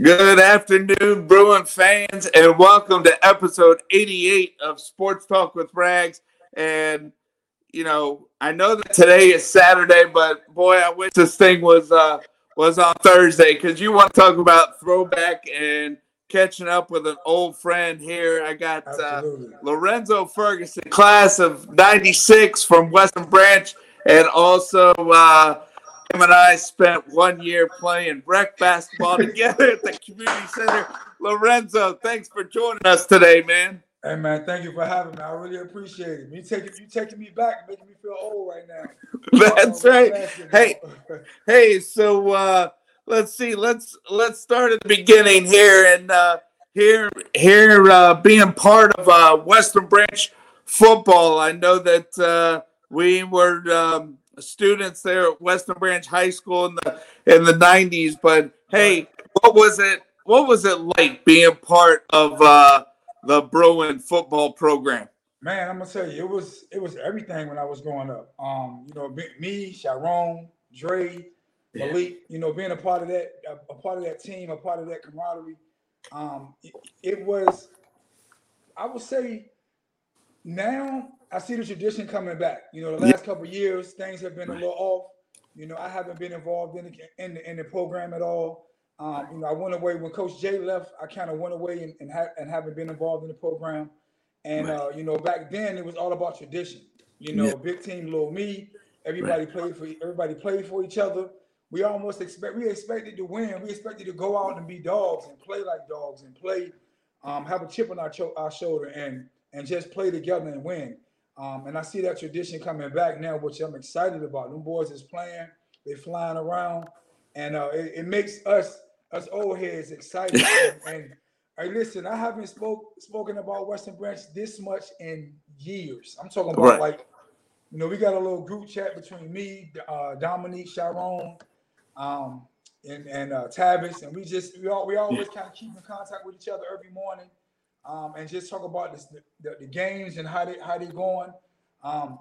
Good afternoon, Bruin fans, and welcome to episode 88 of Sports Talk with Rags. And you know, I know that today is Saturday, but boy, I wish this thing was uh was on Thursday because you want to talk about throwback and catching up with an old friend here. I got uh, Lorenzo Ferguson, class of '96 from Western Branch, and also uh, him and I spent one year playing rec basketball together at the community center. Lorenzo, thanks for joining us today, man. Hey man, thank you for having me. I really appreciate it. You taking you taking me back, making me feel old right now. That's oh, right. Hey, hey. So uh, let's see. Let's let's start at the beginning here, and uh, here here uh, being part of uh, Western Branch football. I know that uh, we were um, students there at Western Branch High School in the in the '90s. But hey, what was it? What was it like being part of uh, the Bruin football program? Man, I'm gonna tell you, it was it was everything when I was growing up. Um, you know, me, Shyrone, Dre, Malik, yeah. you know, being a part of that, a, a, part of that team, a part of that camaraderie. Um, it, it was, I would say, now I see the tradition coming back. You know, the last couple of years, things have been a little off. You know, I haven't been involved in the, in the, in the program at all. Um, you know, I went away when Coach Jay left. I kind of went away and and, ha- and, haven't been involved in the program. And right. uh, you know, back then it was all about tradition. You know, yeah. big team, little me. Everybody right. played for everybody played for each other. We almost expect we expected to win. We expected to go out and be dogs and play like dogs and play, um, have a chip on our, cho- our shoulder and and just play together and win. Um, and I see that tradition coming back now, which I'm excited about. Them boys is playing, they flying around, and uh, it, it, makes us us old heads excited. and, and hey, listen, I haven't spoke spoken about Western Branch this much in years. I'm talking about right. like, you know, we got a little group chat between me, uh, Dominique, Shyrone, um, and and uh, Tavis, and we just we all we always kind of keep in contact with each other every morning um, and just talk about this, the, the, games and how they how they going. Um,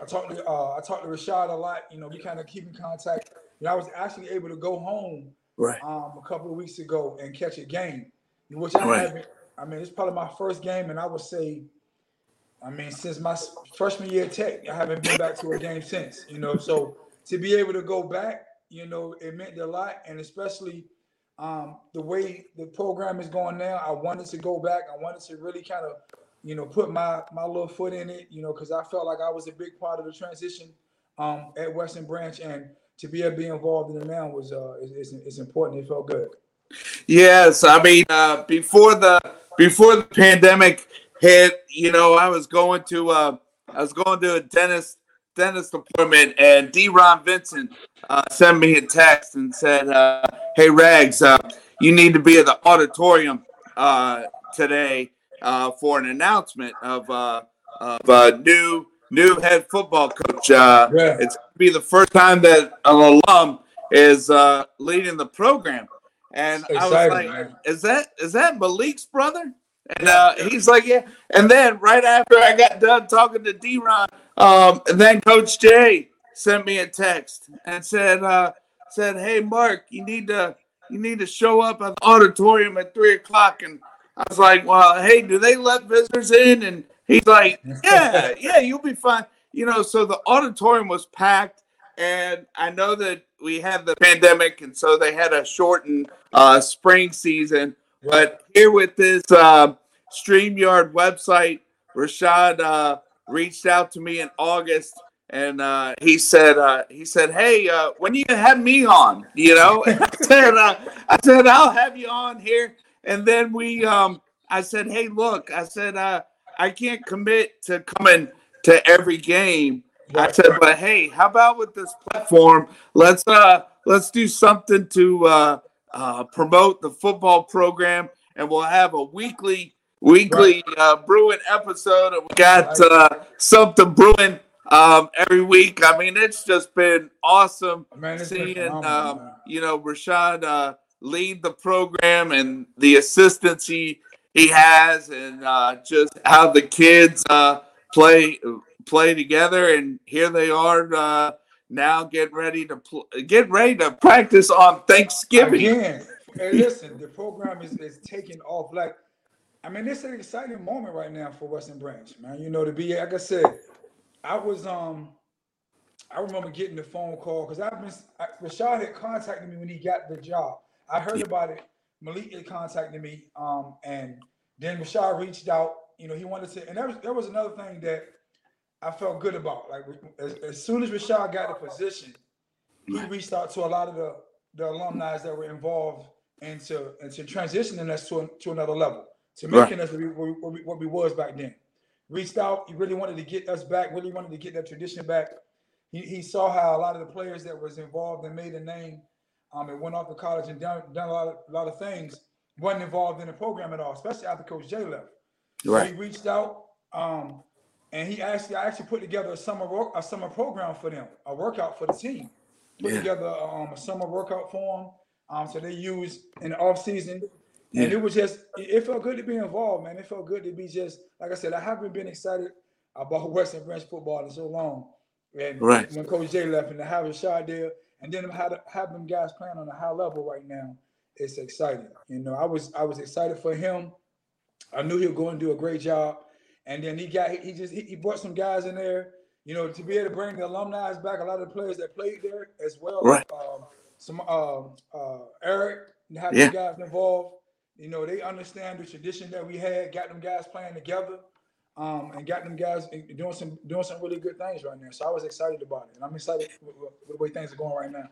I talked to uh, I talked to Rashad a lot. You know, we kind of keep in contact. You know, I was actually able to go home right. um, a couple of weeks ago and catch a game, which I right. haven't. I mean, it's probably my first game, and I would say, I mean, since my freshman year at Tech, I haven't been back to a game since. You know, so to be able to go back, you know, it meant a lot, and especially um, the way the program is going now, I wanted to go back. I wanted to really kind of, you know, put my my little foot in it, you know, because I felt like I was a big part of the transition um, at Western Branch, and to be able to be involved in it now was uh, is important. It felt good. Yes, I mean, uh, before the before the pandemic hit, you know, I was going to uh, I was going to a dentist dentist appointment, and D. Ron Vincent uh, sent me a text and said, uh, "Hey Rags, uh, you need to be at the auditorium uh, today uh, for an announcement of, uh, of a new new head football coach. Yeah. It's going to be the first time that an alum is leading the program." And I was like, man. "Is that is that Malik's brother?" And uh, he's like, yeah. And then right after I got done talking to D-Ron, um, then Coach Jay sent me a text and said, uh, said, hey Mark, you need to you need to show up at the auditorium at three o'clock. And I was like, well, hey, do they let visitors in? And he's like, yeah, yeah, you'll be fine. You know, so the auditorium was packed, and I know that we had the pandemic, and so they had a shortened uh, spring season. But here with this uh, StreamYard website, Rashad uh, reached out to me in August and uh, he said, uh, he said, hey, uh, when you have me on, you know, I said, uh, I said, I'll have you on here. And then we, um, I said, hey, look, I said, uh, I can't commit to coming to every game. I said, but hey, how about with this platform? Let's uh, let's do something to uh, promote the football program, and we'll have a weekly weekly uh, Bruin episode. And we got uh, something brewing um, every week. I mean, it's just been awesome man, seeing um, you know Rashad uh, lead the program and the assistance he he has, and uh, just how the kids uh, play play together. And here they are uh, now, get ready to pl- get ready to practice on Thanksgiving. Again. Hey, listen, the program is, is taking off. Like, I mean, this is an exciting moment right now for Western Branch, man. You know, to be like I said, I was um, I remember getting the phone call because I've been I, Rashad had contacted me when he got the job. I heard about it. Malik had contacted me, um, and then Rashad reached out. You know, he wanted to, and there was there was another thing that I felt good about. Like as, as soon as Rashad got the position, he reached out to a lot of the the alumni that were involved into into transitioning us to, to another level, to making right. us what we, what, we, what we was back then. Reached out, he really wanted to get us back, really wanted to get that tradition back. He, he saw how a lot of the players that was involved and made a name um, and went off to college and done, done a, lot of, a lot of things, wasn't involved in the program at all, especially after Coach Jay left. Right. So he reached out um, and he actually I actually put together a summer work, a summer program for them, a workout for the team. Put yeah. together um, a summer workout for them um, so they use in the off season. Yeah. And it was just, it felt good to be involved, man. It felt good to be just, like I said, I haven't been excited about Western Branch football in so long. And right. when Coach Jay left and to have Rashad there, and then have, have them guys playing on a high level right now, it's exciting. You know, I was I was excited for him. I knew he was going to do a great job. And then he got he just he, he brought some guys in there, you know, to be able to bring the alumni back, a lot of the players that played there as well. Right. Um, some uh, uh, Eric have yeah. guys involved. You know, they understand the tradition that we had, got them guys playing together, um, and got them guys doing some doing some really good things right now. So I was excited about it, and I'm excited with, with the way things are going right now.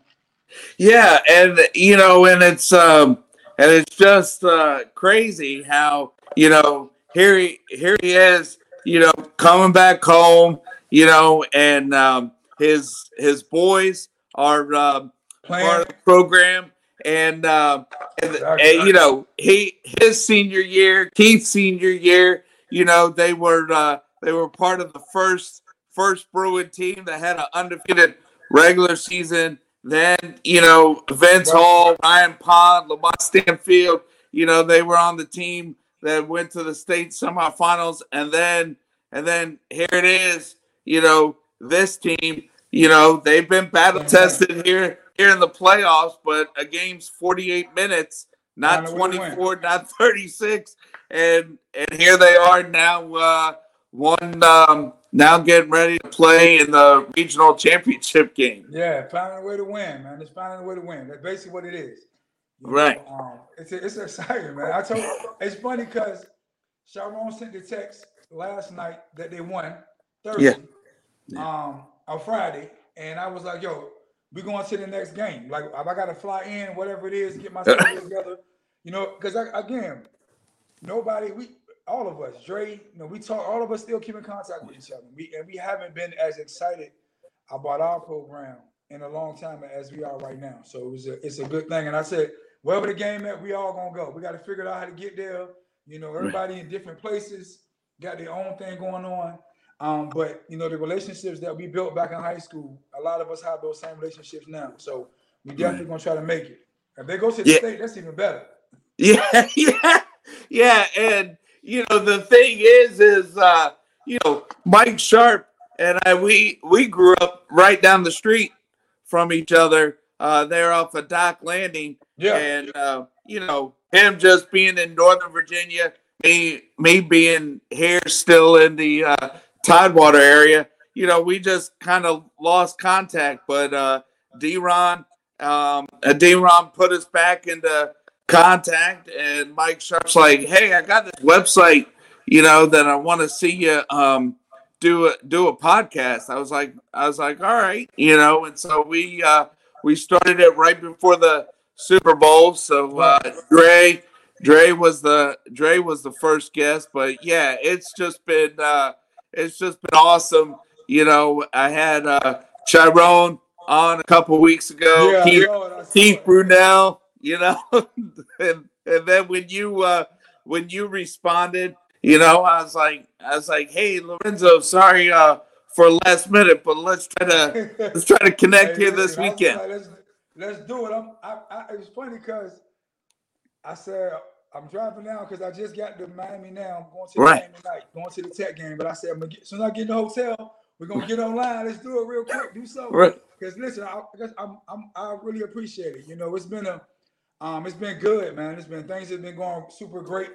Yeah, and you know, and it's um, and it's just uh, crazy how you know here he here he is, you know, coming back home, you know, and um, his his boys are um, part of the program. And, uh, and, and, you know he his senior year, Keith's senior year, you know they were uh, they were part of the first first Bruin team that had an undefeated regular season. Then you know Vince Hall, Ryan Pond, Lamont Stanfield, you know they were on the team that went to the state semifinals, and then and then here it is, you know this team, you know they've been battle tested here here in the playoffs, but a game's 48 minutes, not 24, not 36. And and here they are now uh one um now getting ready to play in the regional championship game. Yeah, finding a way to win, man. It's finding a way to win. That's basically what it is. Right. Know, um, it's it's exciting, man. I told it's funny because Shyrone sent the text last night that they won Thursday, yeah. yeah. um, on Friday, and I was like, "Yo, we going to the next game. Like I got to fly in, whatever it is, get myself together. You know, because again, nobody, we all of us, Dre, you know, we talk. All of us still keep in contact with each other. We and we haven't been as excited about our program in a long time as we are right now. So it was a, it's a good thing. And I said, wherever the game at, we all gonna go. We got to figure out how to get there. You know, everybody in different places got their own thing going on. Um, but you know, the relationships that we built back in high school, a lot of us have those same relationships now. So we definitely right. gonna try to make it. If they go to the yeah. state, that's even better. Yeah, yeah, yeah. And you know, the thing is, is uh, you know, Mike Sharp and I we we grew up right down the street from each other. Uh, they're off of Dock Landing. Yeah. And uh, you know, him just being in Northern Virginia, me me being here still in the uh Tidewater area, you know, we just kind of lost contact. But uh, D-Ron, um, uh, D-Ron put us back into contact, and Mike Sharp's like, "Hey, I got this website, you know, that I want to see you um, do a do a podcast." I was like, I was like, "All right," you know, and so we uh, we started it right before the Super Bowl. So uh, Dre. Dre was the Dre was the first guest, but yeah, it's just been uh, it's just been awesome. You know, I had uh, Shyrone on a couple weeks ago. Yeah, Keith, Keith Brunel. You know, and and then when you uh, when you responded, you know, I was like, I was like, hey, Lorenzo, sorry uh, for last minute, but let's try to let's try to connect here this weekend. Let's, do it. I'm, I, I, it was funny because I said I'm driving now because I just got to Miami now. I'm going to the right. game tonight, going to the tech game. But I said, I'm gonna get, as soon as I get in the hotel, we're gonna get online. Let's do it real quick. Do something. Right. Because listen, I, I I'm, I'm, I really appreciate it. You know, it's been a Um, it's been good, man. It's been things have been going super great.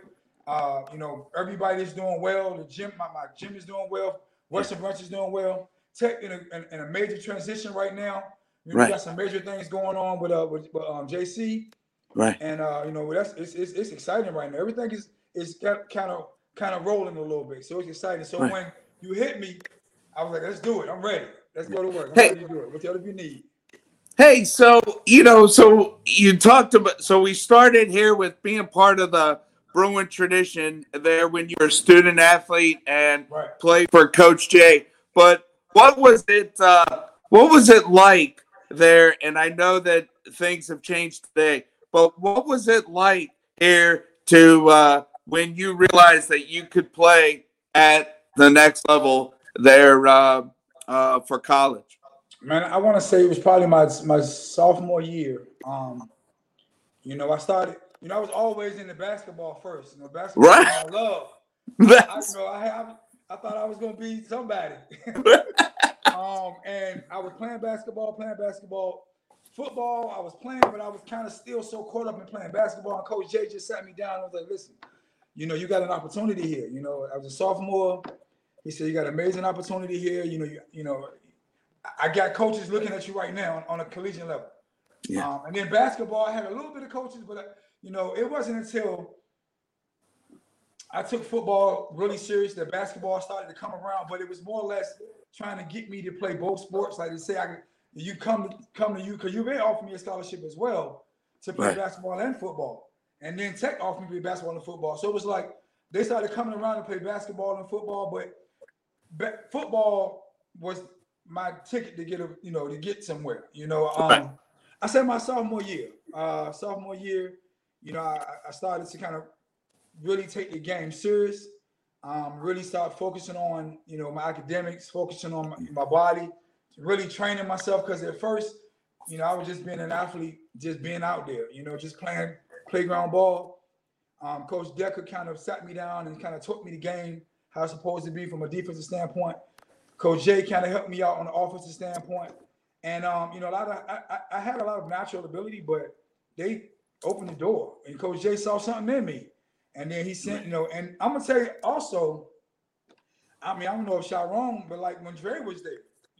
Uh, you know, everybody's doing well. The gym, my, my gym is doing well. Western Branch is doing well. Tech in a, in, in a major transition right now. You Right. We got some major things going on with uh with, with um JC, Right. and uh you know that's it's, it's, it's exciting right now. Everything is is kind of kind of rolling a little bit, so it's exciting. So Right. when you hit me, I was like, let's do it. I'm ready. Let's go to work. I'm Hey. ready to do it. You need. Hey, so you know, so you talked about so we started here with being part of the Bruin tradition there when you were a student athlete and Right. played for Coach Jay. But what was it uh what was it like there? And I know that things have changed today, but what was it like here to uh when you realized that you could play at the next level there uh uh for college? Man, I want to say it was probably my my sophomore year. Um, you know, I started. You know, I was always into basketball first. You know, basketball Right. I love. I, you know, I, I I thought I was gonna be somebody. um, and I was playing basketball, playing basketball, football. I was playing, but I was kind of still so caught up in playing basketball. And Coach Jay just sat me down and was like, "Listen, you know, you got an opportunity here. You know, I was a sophomore. He said, "You got an amazing opportunity here. You know, you, you know, I got coaches looking at you right now on, on a collegiate level. Yeah. Um, and then basketball, I had a little bit of coaches, but uh, you know, it wasn't until I took football really serious that basketball started to come around. But it was more or less trying to get me to play both sports. Like to say, I could, you come to come to you because you may offer me a scholarship as well to play Right. basketball and football. And then Tech offered me to play basketball and football. So it was like they started coming around to play basketball and football, but ba- football was my ticket to get a you know to get somewhere. You know, um, Right. I said my sophomore year. Uh, sophomore year, you know, I, I started to kind of really take the game serious. Um, really start focusing on you know my academics, focusing on my, my body, really training myself. Because at first, you know, I was just being an athlete, just being out there. You know, just playing playground ball. Um, Coach Decker kind of sat me down and kind of taught me the game how it's supposed to be from a defensive standpoint. Coach Jay kind of helped me out on the offensive standpoint. And um, you know, a lot of I, I, I had a lot of natural ability, but they opened the door. And Coach Jay saw something in me. And then he sent, you know, and I'm gonna tell you also, I mean, I don't know if Shyrone, but like when Dre was there,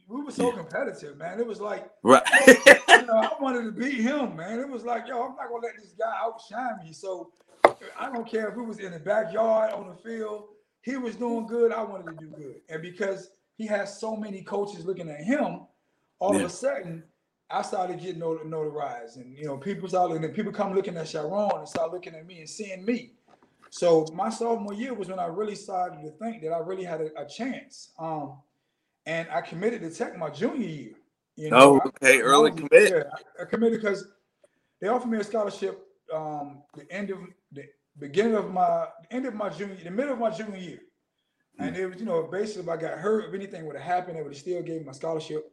we were so Yeah. competitive, man. It was like, right. you know, I wanted to beat him, man. It was like, yo, I'm not gonna let this guy outshine me. So I don't care if it was in the backyard, on the field, he was doing good. I wanted to do good. And because he has so many coaches looking at him, all Yeah. of a sudden, I started getting notarized. And you know, people started and people come looking at Shyrone and start looking at me and seeing me. So my sophomore year was when I really started to think that I really had a, a chance. Um, and I committed to Tech my junior year. You Oh, okay, I early was- commit. Yeah, I- I committed because they offered me a scholarship um the end of the beginning of my end of my junior the middle of my junior year. And it was, you know, basically if I got hurt, if anything would have happened, they would have still gave me my scholarship.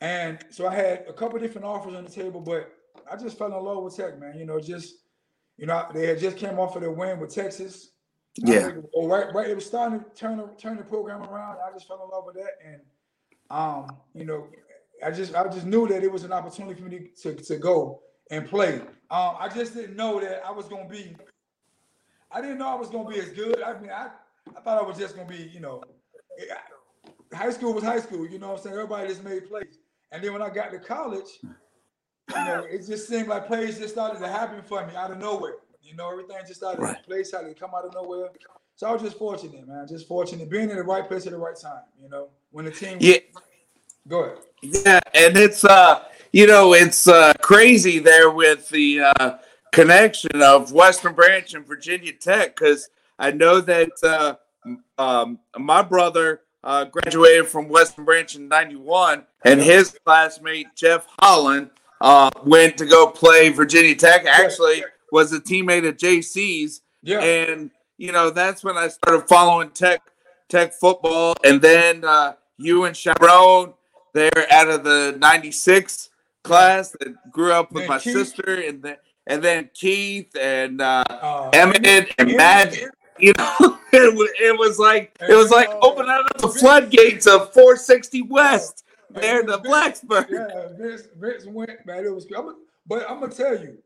And so I had a couple different offers on the table, but I just fell in love with Tech, man. You know, just you know, they had just came off of the win with Texas. Yeah. think- oh, right, right. It was starting to turn the turn the program around. I just fell in love with that, and um, you know, I just I just knew that it was an opportunity for me to to go and play. Um, I just didn't know that I was gonna be. I didn't know I was gonna be as good. I mean, I I thought I was just gonna be, you know, high school was high school. You know what I'm saying? Everybody just made plays, and then when I got to college, you know, it just seemed like plays just started to happen for me out of nowhere. You know, everything just started Right. plays started to come out of nowhere. So I was just fortunate, man. Just fortunate being in the right place at the right time. You know, when the team. Yeah. Go ahead. Yeah, and it's uh you know it's uh crazy there with the uh connection of Western Branch and Virginia Tech because I know that uh um my brother uh graduated from Western Branch in 91 and his classmate Jeff Holland uh went to go play Virginia Tech actually was a teammate of JC's Yeah. and you know that's when I started following tech tech football, and then uh, you and Shyrone, they're out of the '96 class that grew up with Then my Keith. sister, and then and then Keith and uh, uh, Emmett and. Matt. You know, it was, it was like it was like opening up the floodgates of 460 West man, there to Vince- Blacksburg. Yeah, Vince, Vince went, man. It was. I'm, but I'm gonna tell you,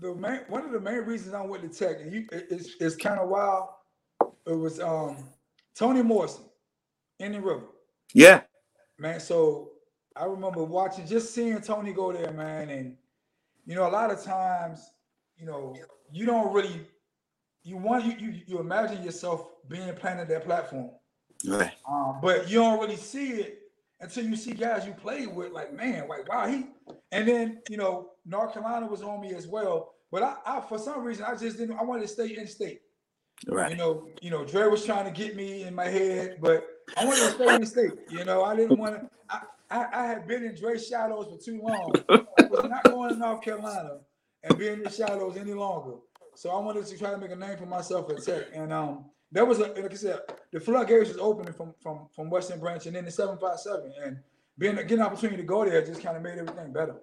the main one of the main reasons I went to Tech, and you, it, it's it's kind of wild. It was um Tony Morrison, Indian River. Yeah, man. So I remember watching, just seeing Tony go there, man, and you know, a lot of times, you know, you don't really, you want you you, you imagine yourself being planted that platform, right? Um, but you don't really see it until you see guys you played with, like man, like wow, he. And then you know, North Carolina was on me as well, but I, I for some reason I just didn't. I wanted to stay in state. Right. You know, you know, Dre was trying to get me in my head, but I wanted to stay in state. You know, I didn't want to. I, I, I, had been in Dre shadows for too long. I was not going to North Carolina and being in the shadows any longer. So I wanted to try to make a name for myself at Tech. And um, that was a, like I said, the floodgates was opening from from from Western Branch and then the 757. And being getting an opportunity to go there just kind of made everything better.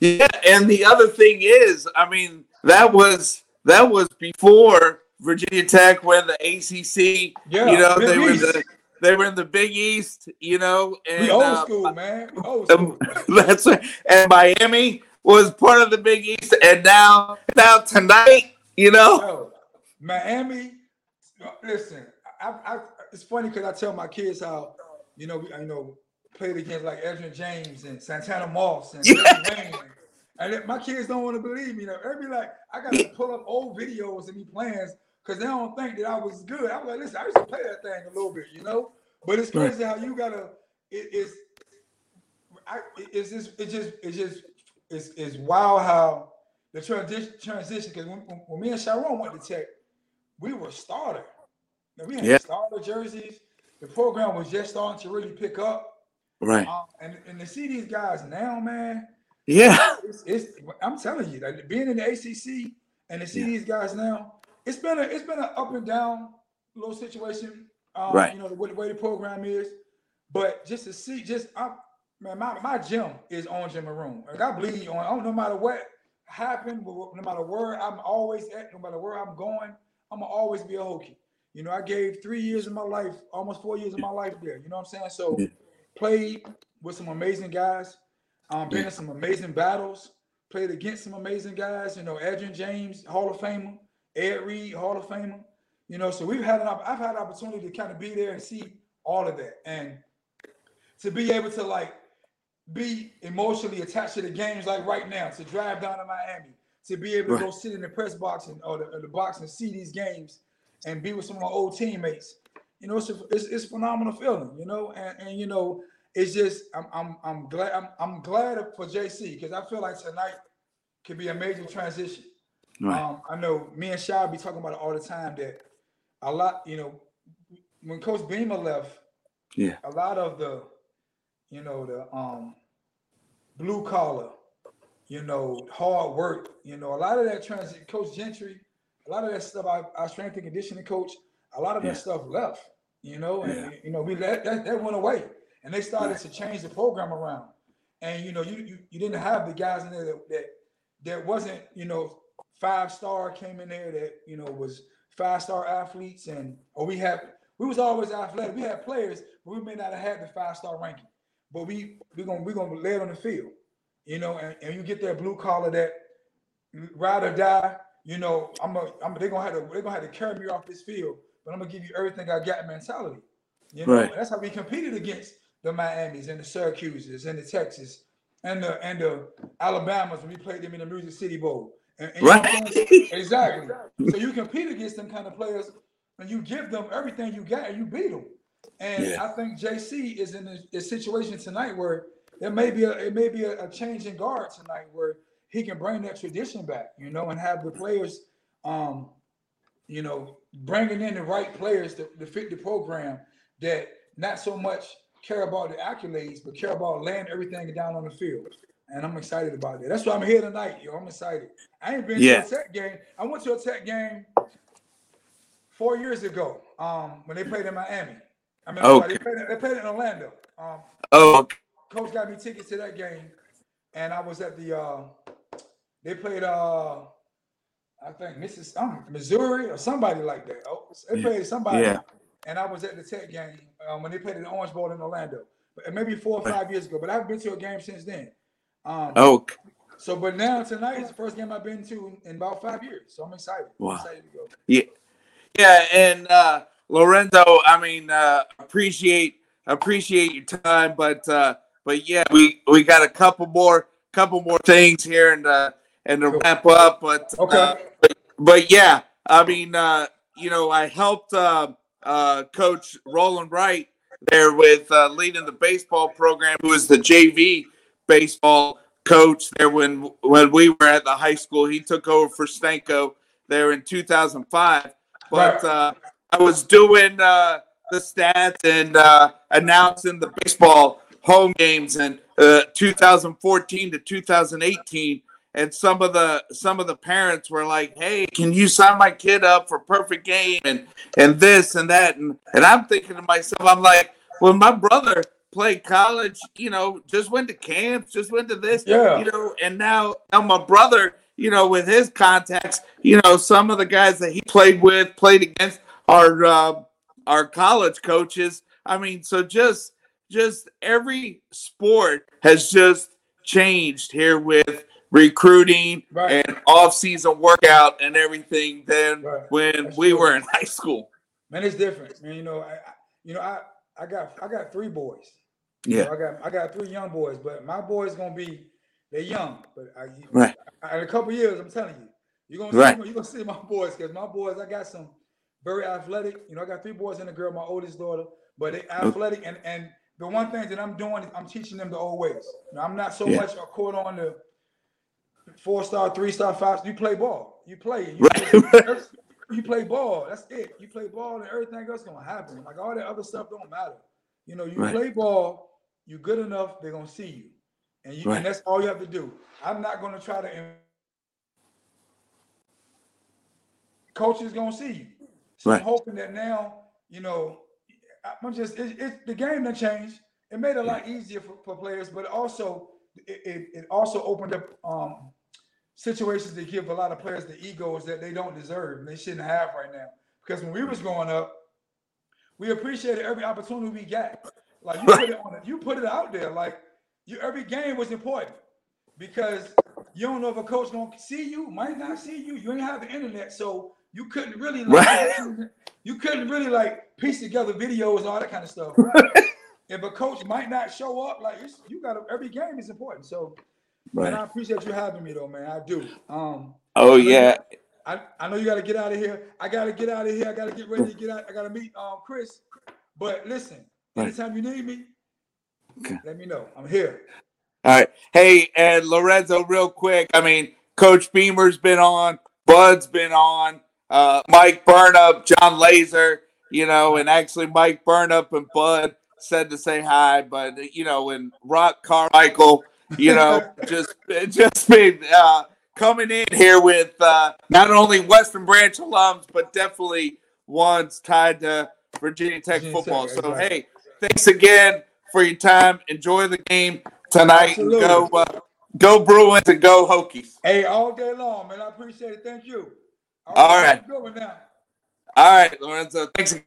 Yeah, and the other thing is, I mean, that was that was before Virginia Tech went the ACC. Yeah, you know, they were the they were in the Big East, you know. And, we old uh, school, man. Old school. That's right. And Miami was part of the Big East, and now now tonight, you know, Yo, Miami. Listen, I, I, it's funny because I tell my kids how you know, you know, played against like Edgerrin James and Santana Moss and yeah. And my kids don't want to believe me. You know, every like I got to pull up old videos of me playing because they don't think that I was good. I was like, listen, I used to play that thing a little bit, you know. But it's crazy how you gotta. It, it's, I, it's just, it just, it just, it's, it's wild how the transition transition. Because when, when, me and Shyrone went to Tech, we were starter. We had yeah. starter jerseys. The program was just starting to really pick up. Right. Um, and and to see these guys now, man. Yeah. It's, it's I'm telling you, like being in the ACC and to see yeah. these guys now, it's been a it's been an up and down little situation. Um, right. You know the way, the way the program is, but just to see, just I, man, my, my gym is orange and maroon. Like I bleed on. Oh, no matter what happened, no matter where I'm always at, no matter where I'm going, I'm gonna always be a Hokie. You know, I gave three years of my life, almost four years of my life there. You know what I'm saying? So yeah. played with some amazing guys. Um, been in some amazing battles. Played against some amazing guys. You know, Edgerrin James, Hall of Famer. Ed Reed, Hall of Famer. You know, so we've had an I've had an opportunity to kind of be there and see all of that, and to be able to like be emotionally attached to the games, like right now, to drive down to Miami, to be able to go sit in the press box and or the, or the, box and see these games, and be with some of my old teammates. You know, it's a, it's, it's phenomenal feeling. You know, and, and you know, it's just I'm I'm I'm glad I'm, I'm glad for JC because I feel like tonight could be a major transition. Right. Um, I know me and Shy be talking about it all the time that a lot, you know, when Coach Beamer left, yeah, a lot of the, you know, the um blue collar, you know, hard work, you know, a lot of that transit, Coach Gentry, a lot of that stuff, I, our strength and conditioning coach, a lot of yeah. that stuff left, you know, and yeah. you know, we let that, that went away. And they started yeah. to change the program around. And you know, you you, you didn't have the guys in there that, that that wasn't, you know, five star came in there that you know was five star athletes, and or we have we was always athletic. We had players, but we may not have had the five star ranking. But we we gonna we gonna lay it on the field, you know, and, and you get that blue collar that ride or die. You know, I'm a, I'm they're gonna have to they're gonna have to carry me off this field, but I'm gonna give you everything I got mentality. You know, right. that's how we competed against the Miamis and the Syracuses and the Texas and the and the Alabamas when we played them in the Music City Bowl. And, and right. exactly. So you compete against them kind of players and you give them everything you got and you beat them. And yeah. I think JC is in a, a, situation tonight where there may be a it may be a, a, change in guard tonight where he can bring that tradition back, you know, and have the players, um, you know, bringing in the right players to, to fit the program that not so much care about the accolades, but care about laying everything down on the field and I'm excited about that. That's why I'm here tonight, yo. I'm excited. I ain't been yeah. to a tech game. I went to a tech game four years ago, um, when they played in Miami. I mean, okay. they, played, they played in Orlando. Um, oh, okay. coach got me tickets to that game, and I was at the. Uh, they played, uh, I think Mrs. Um, Missouri or somebody like that. Oh, they played somebody, yeah. and I was at the Tech game um, when they played in the Orange Bowl in Orlando, maybe four or five years ago. But I haven't been to a game since then. Um, oh, So, but now tonight is the first game I've been to in about five years. So I'm excited. Wow. I'm excited to go. Yeah, yeah, and uh, Lorenzo, I mean, uh, appreciate appreciate your time, but uh, but yeah, we we got a couple more couple more things here and uh, and to wrap up, but Okay. uh, but, but yeah, I mean, uh, you know, I helped uh, uh, Coach Roland Wright there with uh, leading the baseball program, who was the JV baseball coach there when when we were at the high school. He took over for Stanko there in 2005. But uh, I was doing uh, the stats and uh, announcing the baseball home games in uh, 2014 to 2018 and some of the some of the parents were like hey can you sign my kid up for perfect game and and this and that and and i'm thinking to myself i'm like well my brother played college you know just went to camps just went to this Yeah. you know and now now my brother you know with his contacts you know some of the guys that he played with played against are uh, our college coaches i mean so just just every sport has just changed here with recruiting Right. and off-season workout and everything than Right. when That's we true. were in high school. Man, it's different. Man, you know, I, I you know, I I got I got three boys. You Yeah. know, I got I got three young boys, but my boys gonna be they're young, but I, Right. I- in a couple years, I'm telling you, you're gonna Right. see, you're gonna see my boys because my boys, I got some very athletic. You know, I got three boys and a girl, my oldest daughter, but they oh. athletic and and the one thing that I'm doing is I'm teaching them the old ways. You know, I'm not so Yeah. much a caught on the four star, three star, five. You play ball. You play. You, Right. you play ball. That's it. You play ball, and everything else gonna happen. Like all that other stuff don't matter. You know, you Right. play ball. You're good enough. They're gonna see you, and you Right. and that's all you have to do. I'm not gonna try to. Coach is gonna see you. So. I'm hoping that now, you know, I'm just it, it, the game that changed. It made it a lot easier for, for players, but also it, it, it also opened up um, situations that give a lot of players the egos that they don't deserve and they shouldn't have right now. Because when we was growing up, we appreciated every opportunity we got. Like you put it on, you put it out there. Like you, every game was important because you don't know if a coach gonna see you, might not see you. You ain't have the internet, so you couldn't really like, Right. you couldn't really like piece together videos and all that kind of stuff. if a coach might not show up, like it's, you got every game is important. So, and I appreciate you having me though, man. I do. Um, Oh yeah. I, I know you got to get out of here. I got to get out of here. I got to get ready to get out. I got to meet um Chris. But listen, Right. anytime you need me, Okay. let me know. I'm here. All right. Hey, and Lorenzo, real quick. I mean, Coach Beamer's been on, Bud's been on, uh, Mike Burnop, Jon Laaser, you know, and actually Mike Burnop and Bud said to say hi, but you know, and Rock Carmichael, you know, just just been uh, coming in here with uh, not only Western Branch alums, but definitely ones tied to Virginia Tech Virginia football. Tech, so exactly. hey, thanks again for your time. Enjoy the game tonight go uh, go Bruins and go Hokies. Hey, all day long, man. I appreciate it. Thank you. All right. Good one now. All right, Lorenzo. Thanks. again.